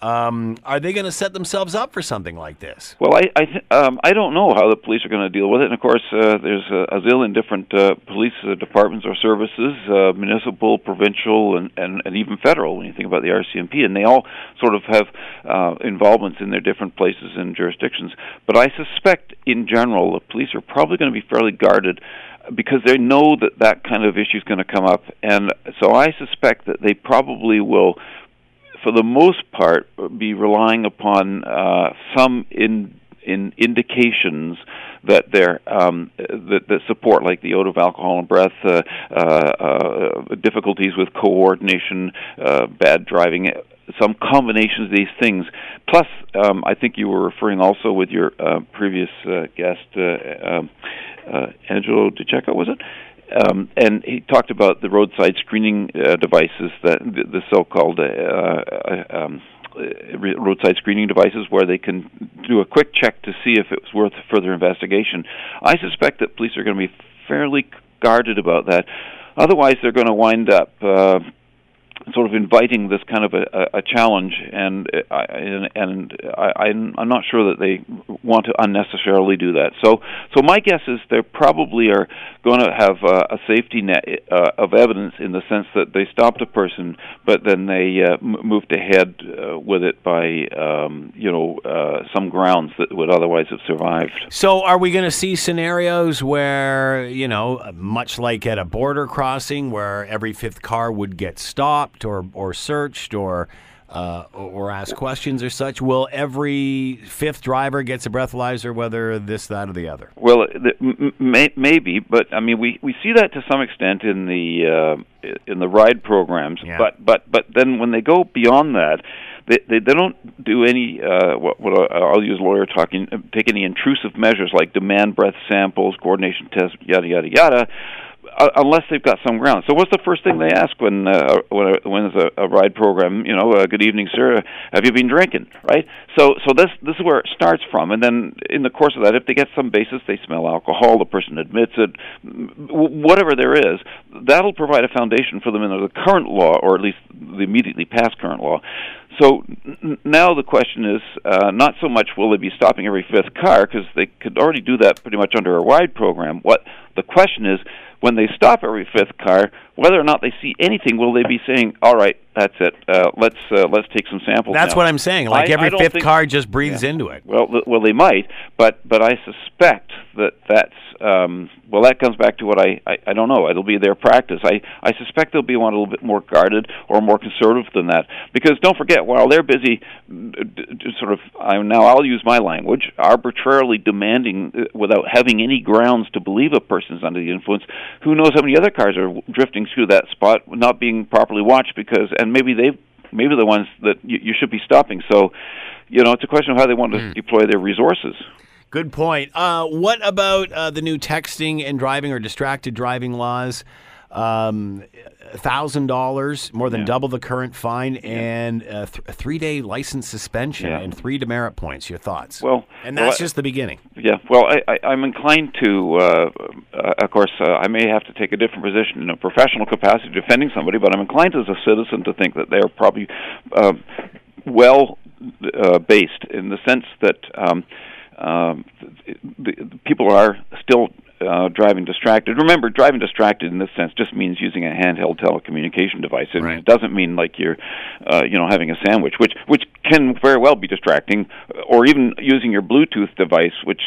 Um, are they going to set themselves up for something like this? Well, I I, um, I don't know how the police are going to deal with it. And of course, uh, there's a, a zillion different uh, police uh, departments or services, uh, municipal, provincial, and, and and even federal. When you think about the RCMP, and they all sort of have uh, involvements in their different places and jurisdictions. But I suspect, in general, the police are probably going to be fairly guarded because they know that that kind of issue is going to come up, and so I suspect that they probably will for the most part, be relying upon uh, some in, in indications that they're um, that, that support, like the odor of alcohol and breath, uh, uh, uh, difficulties with coordination, uh, bad driving, some combinations of these things. Plus, um, I think you were referring also with your uh, previous guest, um, Angelo DiCicco, was it? Um, and he talked about the roadside screening uh, devices, that the, the so-called uh, uh, um, uh, roadside screening devices, where they can do a quick check to see if it's worth further investigation. I suspect that police are going to be fairly guarded about that. Otherwise, they're going to wind up uh, sort of inviting this kind of a, a challenge, and I, and, and I, I'm not sure that they want to unnecessarily do that. So, so my guess is they probably are going to have a, a safety net uh, of evidence in the sense that they stopped a person, but then they uh, moved ahead uh, with it by um, you know uh, some grounds that would otherwise have survived. So, are we going to see scenarios where you know, much like at a border crossing, where every fifth car would get stopped? Or or searched or uh, or ask questions or such? Will every fifth driver gets a breathalyzer, whether this, that, or the other? Well, the, may, maybe, but I mean, we we see that to some extent in the uh, in the ride programs. Yeah. But but but then when they go beyond that. They, they, they don't do any uh, what, what I'll use lawyer talking take any intrusive measures like demand breath samples, coordination tests, yada yada yada uh, unless they've got some ground. So, what's the first thing they ask when uh, when, when there's a, a ride program? You know, uh, good evening, sir. Have you been drinking? Right. So, so this this is where it starts from, and then in the course of that, if they get some basis, they smell alcohol, the person admits it, whatever there is, that'll provide a foundation for them in the current law, or at least the immediately past current law. So n- now the question is uh, not so much will they be stopping every fifth car because they could already do that pretty much under a ride program. What the question is when they stop every fifth car, whether or not they see anything, will they be saying, "All right, that's it. Uh, let's uh, let's take some samples." That's now. what I'm saying. Like I, every I fifth think, car just breathes yeah. into it. Well, th- well, they might, but but I suspect that that's um, well, that comes back to what I, I I don't know. It'll be their practice. I I suspect they'll be one a little bit more guarded or more conservative than that, because don't forget, while they're busy, d- d- sort of, I now I'll use my language, arbitrarily demanding uh, without having any grounds to believe a person's under the influence. Who knows how many other cars are drifting through that spot, not being properly watched because, and maybe they've maybe the ones that you, you should be stopping. So, you know, it's a question of how they want to Hmm. deploy their resources. Good point. Uh, what about uh, the new texting and driving or distracted driving laws? Um, thousand dollars, more than Yeah. double the current fine, and a, th- a three-day license suspension Yeah. and three demerit points. Your thoughts? Well, and that's I- just the beginning. Yeah, well, I, I, I'm inclined to, uh, uh, of course, uh, I may have to take a different position in a professional capacity defending somebody, but I'm inclined as a citizen to think that they're probably uh, well uh, based in the sense that um, um, the, the people are still uh, driving distracted. Remember, driving distracted in this sense just means using a handheld telecommunication device. I mean, Right. It doesn't mean like you're, uh, you know, having a sandwich, which which can very well be distracting, or even using your Bluetooth device, which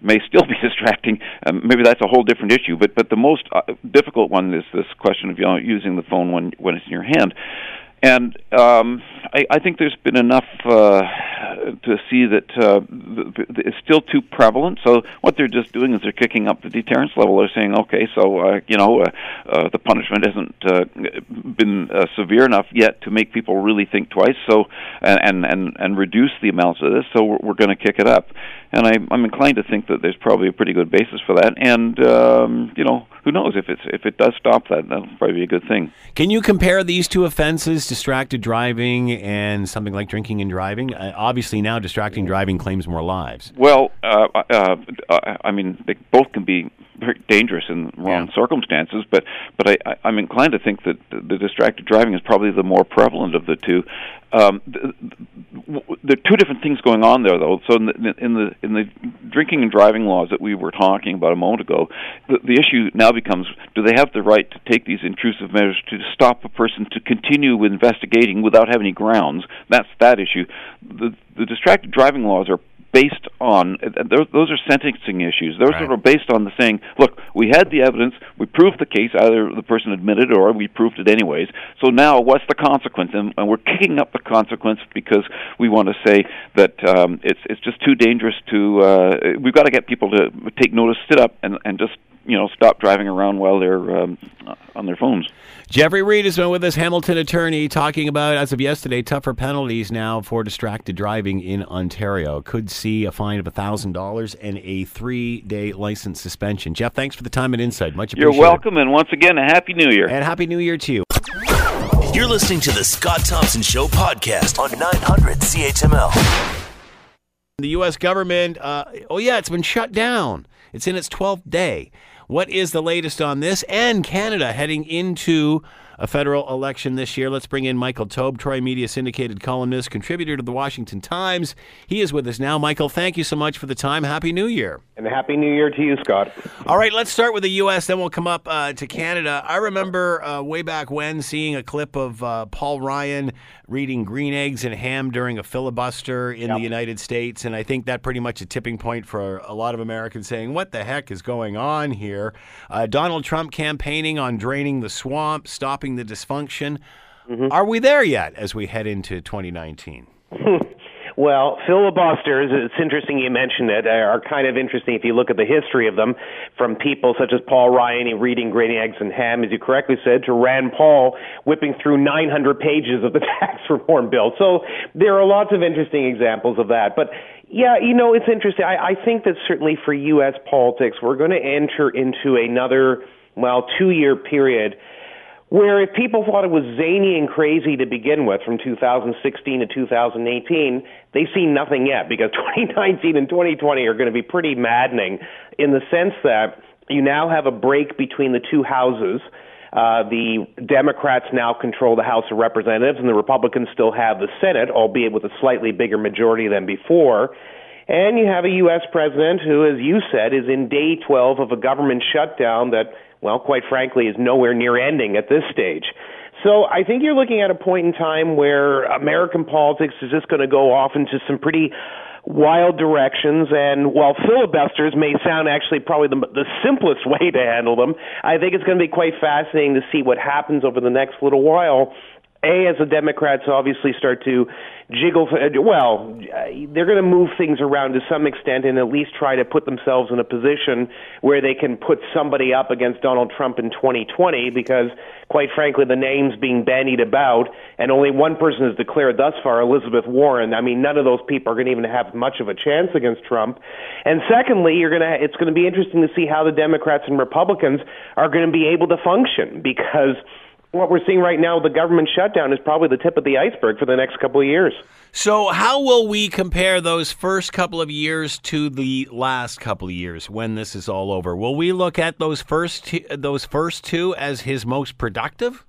may still [LAUGHS] be distracting. Um, maybe that's a whole different issue. But but the most uh, difficult one is this question of you know using the phone when when it's in your hand. And um, I, I think there's been enough uh, to see that uh, it's still too prevalent. So what they're just doing is they're kicking up the deterrence level. They're saying, okay, so uh, you know uh, uh, the punishment hasn't uh, been uh, severe enough yet to make people really think twice. So and and and, and reduce the amounts of this. So we're, we're going to kick it up. And I, I'm inclined to think that there's probably a pretty good basis for that. And um, you know, who knows if it's if it does stop that, that'll probably be a good thing. Can you compare these two offenses, distracted driving and something like drinking and driving? Uh, obviously, now distracting driving claims more lives. Well, uh, uh, uh, I mean, they both can be very dangerous in wrong yeah. circumstances. But but I, I, I'm inclined to think that the, the distracted driving is probably the more prevalent of the two. Um, the, there are two different things going on there, though. So in the, in the in the drinking and driving laws that we were talking about a moment ago, the, the issue now becomes: Do they have the right to take these intrusive measures to stop a person to continue investigating without having any grounds? That's that issue. The the distracted driving laws are based on those are sentencing issues. Those right. are based on the saying, look, we had the evidence, we proved the case, either the person admitted or we proved it anyways. So now, what's the consequence? And, and we're kicking up the consequence because we want to say that um, it's it's just too dangerous to. Uh, we've got to get people to take notice, sit up, and and just you know stop driving around while they're um, on their phones. Jeffrey Reed has been with us, Hamilton attorney, talking about as of yesterday tougher penalties now for distracted driving in Ontario. Could see a fine of thousand dollars and a three-day license suspension. Jeff, thanks for the time and insight. Much appreciated. You're welcome, and once again, a happy New Year. And happy New Year to you. You're listening to the Scott Thompson Show podcast on 900 CHML. The U.S. government, uh, oh yeah, it's been shut down. It's in its 12th day. What is the latest on this? And Canada heading into a federal election this year. Let's bring in Michael Taube, Troy Media syndicated columnist, contributor to the Washington Times. He is with us now. Michael, thank you so much for the time. Happy New Year. And Happy New Year to you, Scott. All right, let's start with the U.S., then we'll come up uh, to Canada. I remember uh, way back when seeing a clip of uh, Paul Ryan reading Green Eggs and Ham during a filibuster in yep. the United States. And I think that pretty much a tipping point for a lot of Americans saying, what the heck is going on here? Uh, Donald Trump campaigning on draining the swamp, stopping the dysfunction. Mm-hmm. Are we there yet as we head into 2019? [LAUGHS] Well, filibusters, it's interesting you mentioned it, are kind of interesting if you look at the history of them, from people such as Paul Ryan reading Green Eggs and Ham, as you correctly said, to Rand Paul whipping through 900 pages of the [LAUGHS] tax reform bill. So there are lots of interesting examples of that. But yeah, you know, it's interesting. I, I think that certainly for U.S. politics, we're going to enter into another, well, two year period where if people thought it was zany and crazy to begin with from 2016 to 2018, they see nothing yet because [LAUGHS] 2019 and 2020 are going to be pretty maddening in the sense that you now have a break between the two houses. Uh, the Democrats now control the House of Representatives, and the Republicans still have the Senate, albeit with a slightly bigger majority than before. And you have a U.S. president who, as you said, is in day 12 of a government shutdown that well, quite frankly, is nowhere near ending at this stage. So I think you're looking at a point in time where American politics is just going to go off into some pretty wild directions. And while filibusters may sound actually probably the, the simplest [LAUGHS] way to handle them, I think it's going to be quite fascinating to see what happens over the next little while a, as the Democrats obviously start to jiggle, well, they're going to move things around to some extent and at least try to put themselves in a position where they can put somebody up against Donald Trump in 2020 because, quite frankly, the name's being bandied about and only one person has declared thus far, Elizabeth Warren. I mean, none of those people are going to even have much of a chance against Trump. And secondly, you're going to, it's going to be interesting to see how the Democrats and Republicans are going to be able to function because what we're seeing right now, the government shutdown is probably the tip of the iceberg for the next couple of years. So, how will we compare those first couple of years to the last couple of years when this is all over? Will we look at those first two, those first two as his most productive?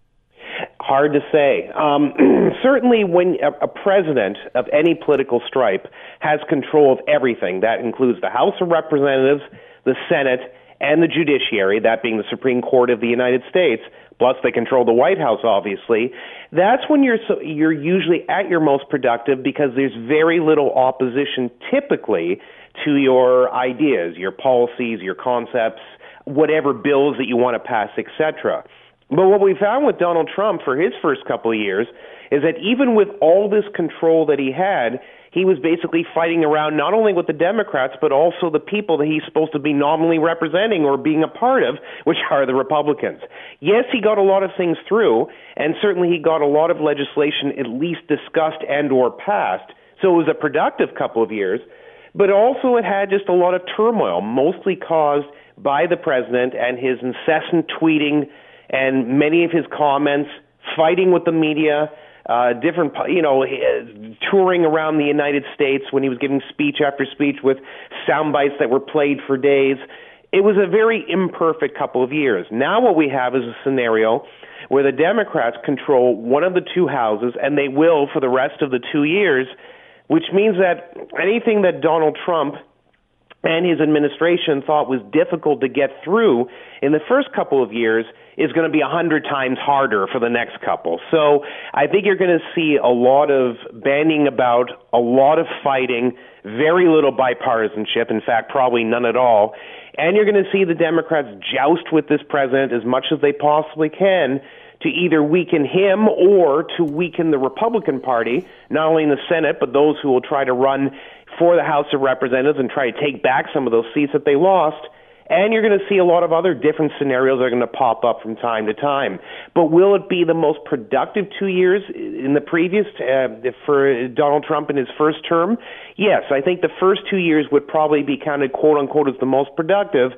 Hard to say. Um, [CLEARS THROAT] certainly, when a, a president of any political stripe has control of everything, that includes the House of Representatives, the Senate, and the judiciary, that being the Supreme Court of the United States, plus they control the White House, obviously. That's when you're so, you're usually at your most productive because there's very little opposition typically to your ideas, your policies, your concepts, whatever bills that you want to pass, etc. But what we found with Donald Trump for his first couple of years is that even with all this control that he had, he was basically fighting around not only with the Democrats, but also the people that he's supposed to be nominally representing or being a part of, which are the Republicans. Yes, he got a lot of things through, and certainly he got a lot of legislation at least discussed and or passed. So it was a productive couple of years, but also it had just a lot of turmoil, mostly caused by the president and his incessant tweeting and many of his comments, fighting with the media, uh, different, you know, touring around the United States when he was giving speech after speech with sound bites that were played for days. it was a very imperfect couple of years. Now what we have is a scenario where the Democrats control one of the two houses, and they will for the rest of the two years, which means that anything that Donald Trump and his administration thought was difficult to get through in the first couple of years is going to be a hundred times harder for the next couple. So I think you're going to see a lot of banding about, a lot of fighting, very little bipartisanship. In fact, probably none at all. And you're going to see the Democrats joust with this president as much as they possibly can to either weaken him or to weaken the Republican Party, not only in the Senate, but those who will try to run for the House of Representatives and try to take back some of those seats that they lost. And you're going to see a lot of other different scenarios that are going to pop up from time to time. But will it be the most productive two years in the previous uh, for Donald Trump in his first term? Yes, I think the first two years would probably be counted quote unquote as the most productive.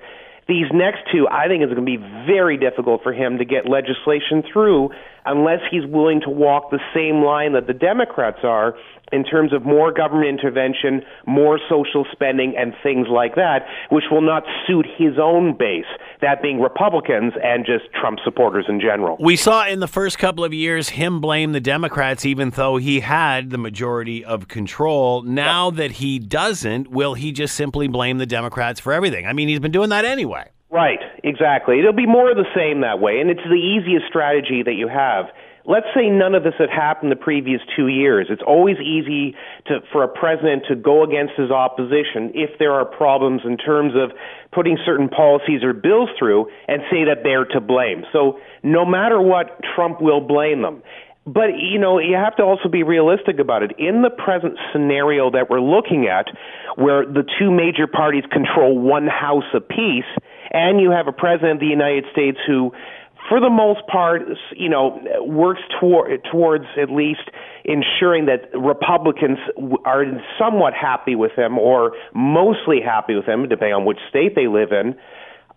These next two, I think, is going to be very difficult for him to get legislation through unless he's willing to walk the same line that the Democrats are in terms of more government intervention, more social spending, and things like that, which will not suit his own base, that being Republicans and just Trump supporters in general. We saw in the first couple of years him blame the Democrats, even though he had the majority of control. Now that he doesn't, will he just simply blame the Democrats for everything? I mean, he's been doing that anyway. Right, exactly. It'll be more of the same that way, and it's the easiest strategy that you have let's say none of this had happened the previous two years. It's always easy to, for a president to go against his opposition if there are problems in terms of putting certain policies or bills through and say that they're to blame. So no matter what, Trump will blame them. But, you know, you have to also be realistic about it. In the present scenario that we're looking at, where the two major parties control one house apiece, and you have a president of the United States who for the most part, you know, works toward, towards at least ensuring that Republicans are somewhat happy with him or mostly happy with him, depending on which state they live in.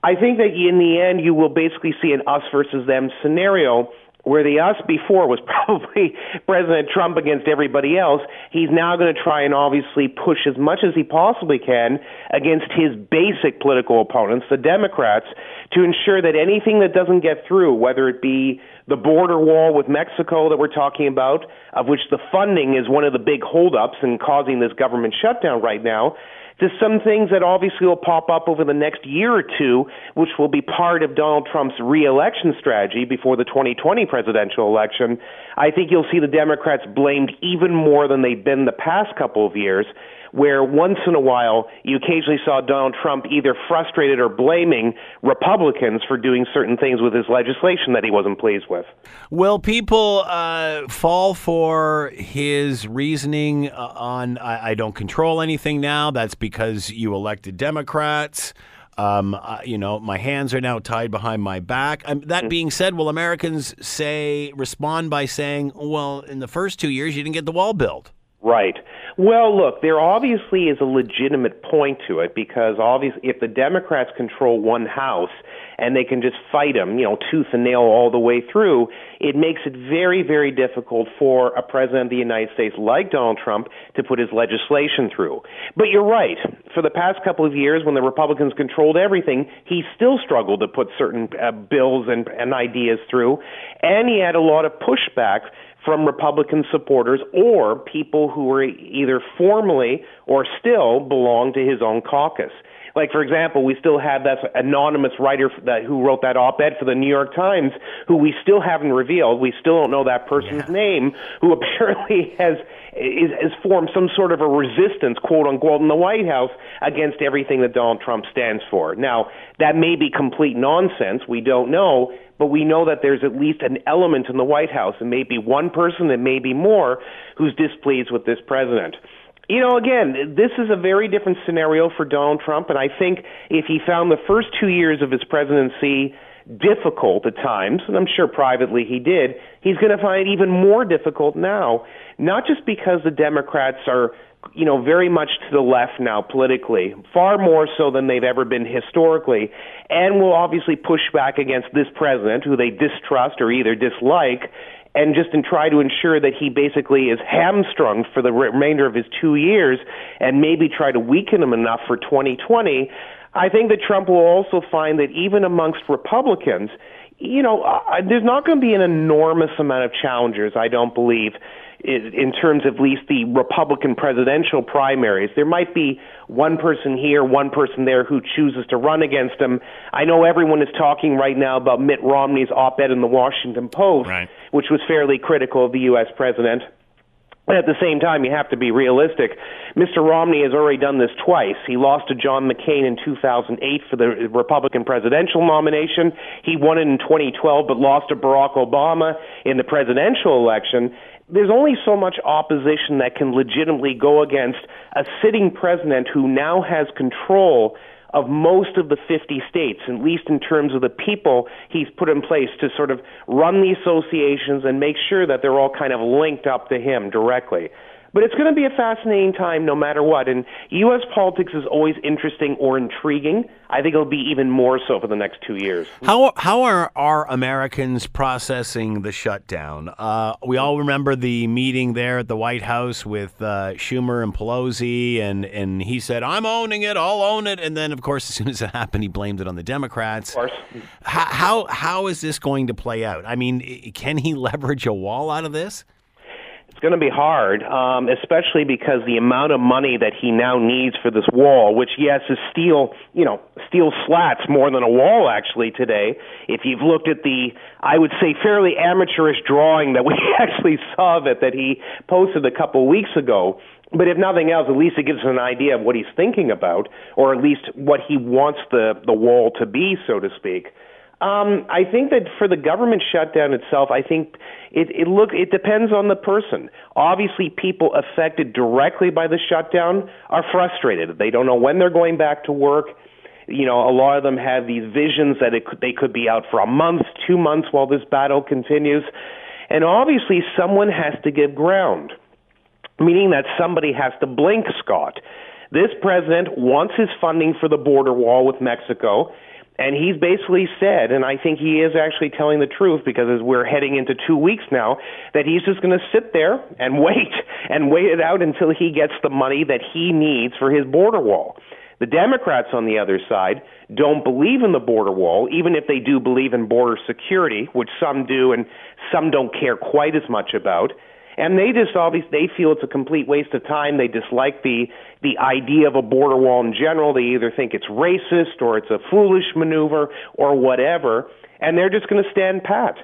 I think that in the end, you will basically see an us versus them scenario where the us before was [LAUGHS] probably President Trump against everybody else, he's now going to try and obviously push as much as he possibly can against his basic political opponents, the Democrats, to ensure that anything that doesn't get through, whether it be the border wall with Mexico that we're talking about, of which the funding is one of the big holdups and causing this government shutdown right now, to some things that obviously will pop up over the next year or two, which will be part of Donald Trump's reelection strategy before the 2020 presidential election. I think you'll see the Democrats blamed even more than they've been the past couple of years where once in a while you occasionally saw Donald Trump either frustrated or blaming Republicans for doing certain things with his legislation that he wasn't pleased with. Will people uh, fall for his reasoning uh, on I, I, don't control anything now? That's because you elected Democrats. Um, uh, you know, my hands are now tied behind my back. Um, that mm. being said, will Americans say respond by saying, "Well, in the first two years, you didn't get the wall built"? Right. Well, look, there obviously is a legitimate point to it because obviously, if the Democrats control one house and they can just fight them, you know, tooth and nail all the way through, it makes it very, very difficult for a president of the United States like Donald Trump to put his legislation through. But you're right. For the past couple of years, when the Republicans controlled everything, he still struggled to put certain uh, bills and, and ideas through, and he had a lot of pushback from Republican supporters or people who were either formally or still belong to his own caucus. Like, for example, we still have that anonymous writer that, who wrote that op-ed for the New York Times, who we still haven't revealed. We still don't know that person's yeah. name, who [LAUGHS] apparently has is, has formed some sort of a resistance, quote unquote, in the White House against everything that Donald Trump stands for. Now, that may be complete nonsense. We don't know, but we know that there's at least an element in the White House, and maybe one person, and maybe more, who's displeased with this president. You know, again, this is a very different scenario for Donald Trump, and I think if he found the first two years of his presidency difficult at times, and I'm sure privately he did, he's going to find even more difficult now, not just because the Democrats are you know, very much to the left now politically, far more so than they've ever been historically, and will obviously push back against this president who they distrust or either dislike, and just and try to ensure that he basically is hamstrung for the remainder of his two years, and maybe try to weaken him enough for 2020 I think that Trump will also find that even amongst Republicans, you know, uh, there's not going to be an enormous amount of challengers, I don't believe, in terms of at least the Republican presidential primaries. There might be one person here, one person there who chooses to run against him. I know everyone is talking right now about Mitt Romney's op ed in the Washington Post, right. which was fairly critical of the U.S. president. But at the same time, you have to be realistic. Mr. Romney has already done this twice. He lost to John McCain in 2008 for the Republican presidential nomination. He won it in 2012, but lost to Barack Obama in the presidential election. There's only so much opposition that can legitimately go against a sitting president who now has control of most of the 50 states, at least in terms of the people he's put in place to sort of run the associations and make sure that they're all kind of linked up to him directly. But it's going to be a fascinating time no matter what. And U.S. politics is always interesting or intriguing. I think it'll be even more so for the next two years. How, how are, are Americans processing the shutdown? Uh, we all remember the meeting there at the White House with uh, Schumer and Pelosi, and, and he said, I'm owning it, I'll own it. And then, of course, [LAUGHS] as soon as it happened, he blamed it on the Democrats. Of course. How, how, how is this going to play out? I mean, can he leverage a wall out of this? It's going to be hard, um, especially because the amount of money that he now needs for this wall, which yes is steel, you know, steel slats more than a wall actually today. If you've looked at the, I would say fairly amateurish drawing that we [LAUGHS] actually saw of it that he posted a couple weeks ago. But if nothing else, at least it gives us an idea of what he's thinking about, or at least what he wants the the wall to be, so to speak. Um, I think that for the government shutdown itself, I think it, it look it depends on the person. Obviously, people affected directly by the shutdown are frustrated. They don't know when they're going back to work. You know, a lot of them have these visions that it could, they could be out for a month, two months while this battle continues. And obviously, someone has to give ground, meaning that somebody has to blink, Scott. This president wants his funding for the border wall with Mexico. And he's basically said, and I think he is actually telling the truth because as we're heading into two weeks now, that he's just going to sit there and [LAUGHS] wait and wait it out until he gets the money that he needs for his border wall. The Democrats on the other side don't believe in the border wall, even if they do believe in border security, which some do and some don't care quite as much about and they just obviously they feel it's a complete waste of time. They dislike the the idea of a border wall in general. They either think it's racist or it's a foolish maneuver or whatever, and they're just going to stand pat.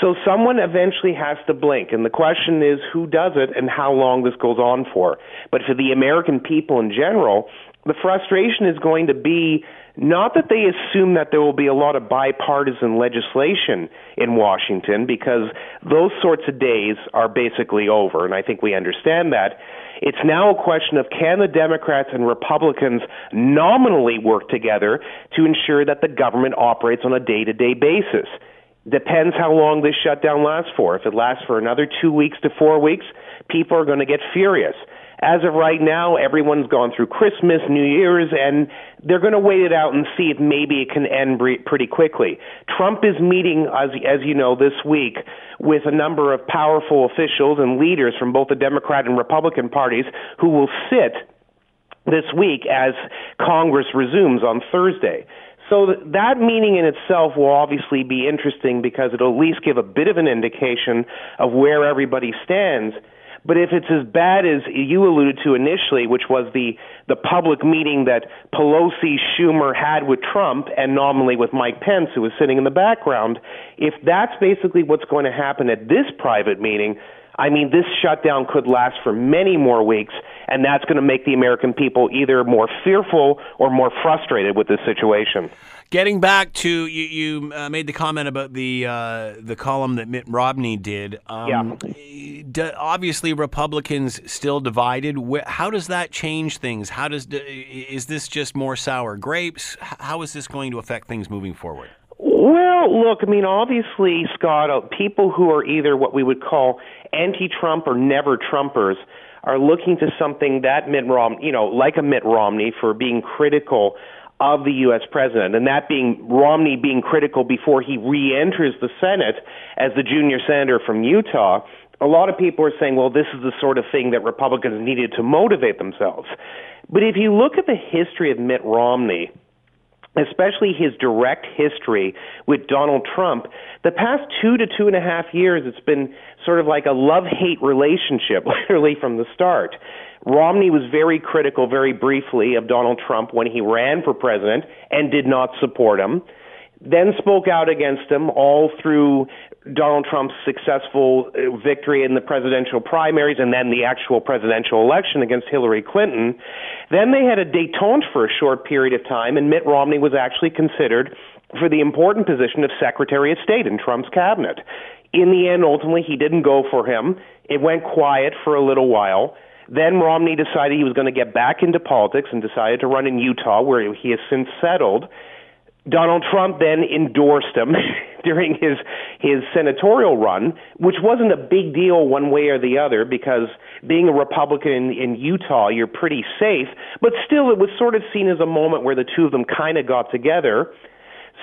So someone eventually has to blink, and the question is who does it and how long this goes on for. But for the American people in general, the frustration is going to be not that they assume that there will be a lot of bipartisan legislation in Washington, because those sorts of days are basically over, and I think we understand that. It's now a question of can the Democrats and Republicans nominally work together to ensure that the government operates on a day to day basis. Depends how long this shutdown lasts for. If it lasts for another two weeks to four weeks, people are going to get furious as of right now, everyone's gone through Christmas, New Year's, and they're going to wait it out and see if maybe it can end pretty quickly. Trump is meeting, as, as you know, this week with a number of powerful officials and leaders from both the Democrat and Republican parties who will sit this week as Congress resumes on Thursday. So that meeting in itself will obviously be interesting because it'll at least give a bit of an indication of where everybody stands. But if it's as bad as you alluded to initially, which was the the public meeting that Pelosi Schumer had with Trump and nominally with Mike Pence, who was sitting in the background, if that's basically what's going to happen at this private meeting, I mean, this shutdown could last for many more weeks, and that's going to make the American people either more fearful or more frustrated with this situation. Getting back to you, you uh, made the comment about the uh, the column that Mitt Romney did. Um, yeah. obviously, Republicans still divided. How does that change things? How does is this just more sour grapes? How is this going to affect things moving forward? Well, look, I mean, obviously, Scott, uh, people who are either what we would call anti-Trump or never Trumpers are looking to something that Mitt Romney, you know, like a Mitt Romney for being critical of the U.S. president, and that being Romney being critical before he re-enters the Senate as the junior senator from Utah. A lot of people are saying, well, this is the sort of thing that Republicans needed to motivate themselves. But if you look at the history of Mitt Romney, especially his direct history with Donald Trump, the past two to two and a half years, it's been sort of like a love hate relationship, [LAUGHS] literally from the start. Romney was very critical, very briefly, of Donald Trump when he ran for president and did not support him then spoke out against him all through Donald Trump's successful uh, victory in the presidential primaries and then the actual presidential election against Hillary Clinton. Then they had a detente for a short period of time, and Mitt Romney was actually considered for the important position of Secretary of State in Trump's cabinet. In the end, ultimately, he didn't go for him. It went quiet for a little while. Then Romney decided he was going to get back into politics and decided to run in Utah, where he has since settled. Donald Trump then endorsed him [LAUGHS] during his his senatorial run, which wasn't a big deal one way or the other because being a Republican in, in Utah, you're pretty safe. But still, it was sort of seen as a moment where the two of them kind of got together.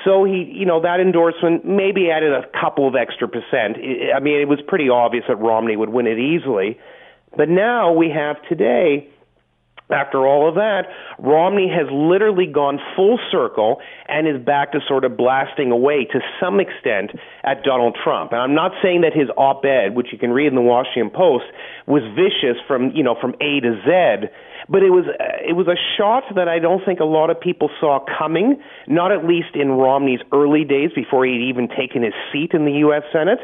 So he, you know, that endorsement maybe added a couple of extra percent. I mean, it was pretty obvious that Romney would win it easily. But now we have today after all of that, Romney has literally gone full circle and is back to sort of blasting away to some extent at Donald Trump. And I'm not saying that his op-ed, which you can read in the Washington Post, was vicious from, you know, from A to Z, but it was uh, it was a shot that I don't think a lot of people saw coming, not at least in Romney's early days before he'd even taken his seat in the US Senate.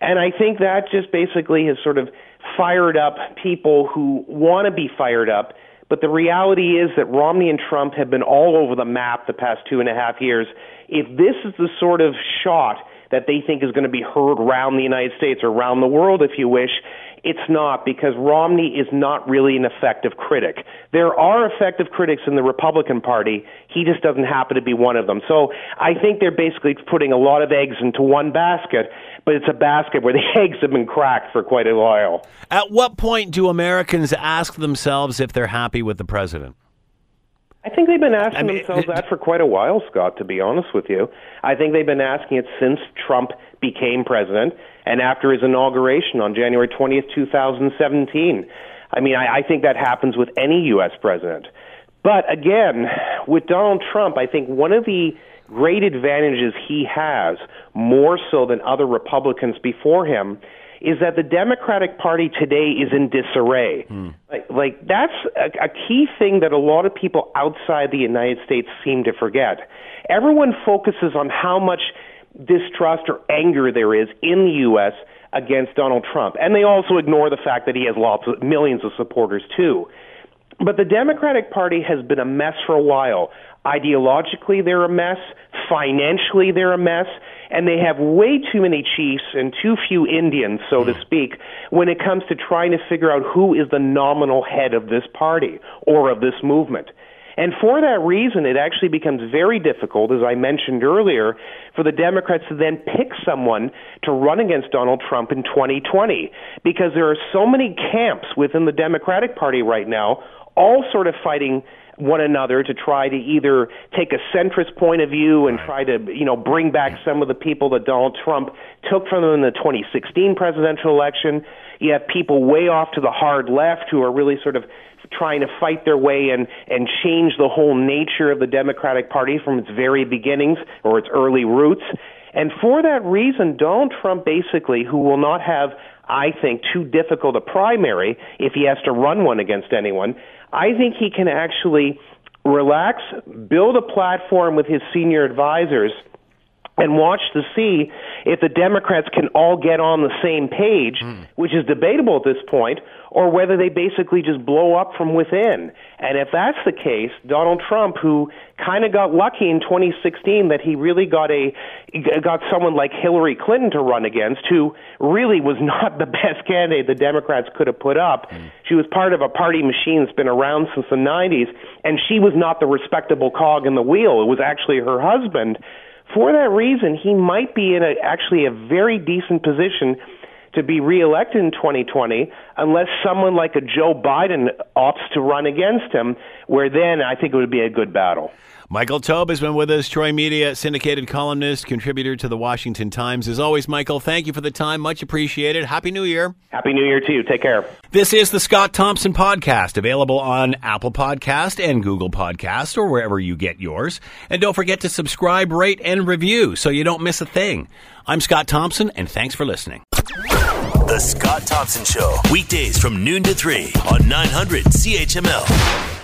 And I think that just basically has sort of fired up people who want to be fired up but the reality is that Romney and Trump have been all over the map the past two and a half years. If this is the sort of shot that they think is going to be heard around the United States or around the world, if you wish, it's not because Romney is not really an effective critic. There are effective critics in the Republican Party. He just doesn't happen to be one of them. So I think they're basically putting a lot of eggs into one basket, but it's a basket where the [LAUGHS] eggs have been cracked for quite a while. At what point do Americans ask themselves if they're happy with the president? I think they've been asking I mean, themselves that for quite a while, Scott, to be honest with you. I think they've been asking it since Trump became president and after his inauguration on January 20th, 2017. I mean, I, I think that happens with any U.S. president. But again, with Donald Trump, I think one of the great advantages he has, more so than other Republicans before him, is that the Democratic Party today is in disarray. Mm. Like, like that's a, a key thing that a lot of people outside the United States seem to forget. Everyone focuses on how much distrust or anger there is in the U.S. against Donald Trump. And they also ignore the fact that he has lots of millions of supporters, too. But the Democratic Party has been a mess for a while. Ideologically, they're a mess. Financially, they're a mess. And they have way too many chiefs and too few Indians, so to hmm. speak, when it comes to trying to figure out who is the nominal head of this party or of this movement. And for that reason, it actually becomes very difficult, as I mentioned earlier, for the Democrats to then pick someone to run against Donald Trump in 2020 because there are so many camps within the Democratic Party right now, all sort of fighting one another to try to either take a centrist point of view and try to, you know, bring back some of the people that Donald Trump took from them in the 2016 presidential election. You have people way off to the hard left who are really sort of trying to fight their way and and change the whole nature of the Democratic Party from its very beginnings or its early roots. And for that reason, Donald Trump basically, who will not have, I think, too difficult a primary if he has to run one against anyone, I think he can actually relax, build a platform with his senior advisors and watch to see if the Democrats can all get on the same page, mm. which is debatable at this point, or whether they basically just blow up from within. And if that's the case, Donald Trump, who kind of got lucky in 2016 that he really got a got someone like Hillary Clinton to run against, who really was [LAUGHS] not the best candidate the Democrats could have put up. Mm. She was part of a party machine that's been around since the 90s, and she was not the respectable cog in the wheel. It was actually her husband for that reason, he might be in a, actually a very decent position to be reelected in 2020 unless someone like a Joe Biden opts to run against him, where then I think it would be a good battle. Michael Taube has been with us, Troy Media syndicated columnist, contributor to the Washington Times. As always, Michael, thank you for the time. Much appreciated. Happy New Year. Happy New Year to you. Take care. This is the Scott Thompson Podcast, available on Apple Podcast and Google Podcast or wherever you get yours. And don't forget to subscribe, rate, and review so you don't miss a thing. I'm Scott Thompson, and thanks for listening. The Scott Thompson Show, weekdays from noon to 3 on 900 CHML.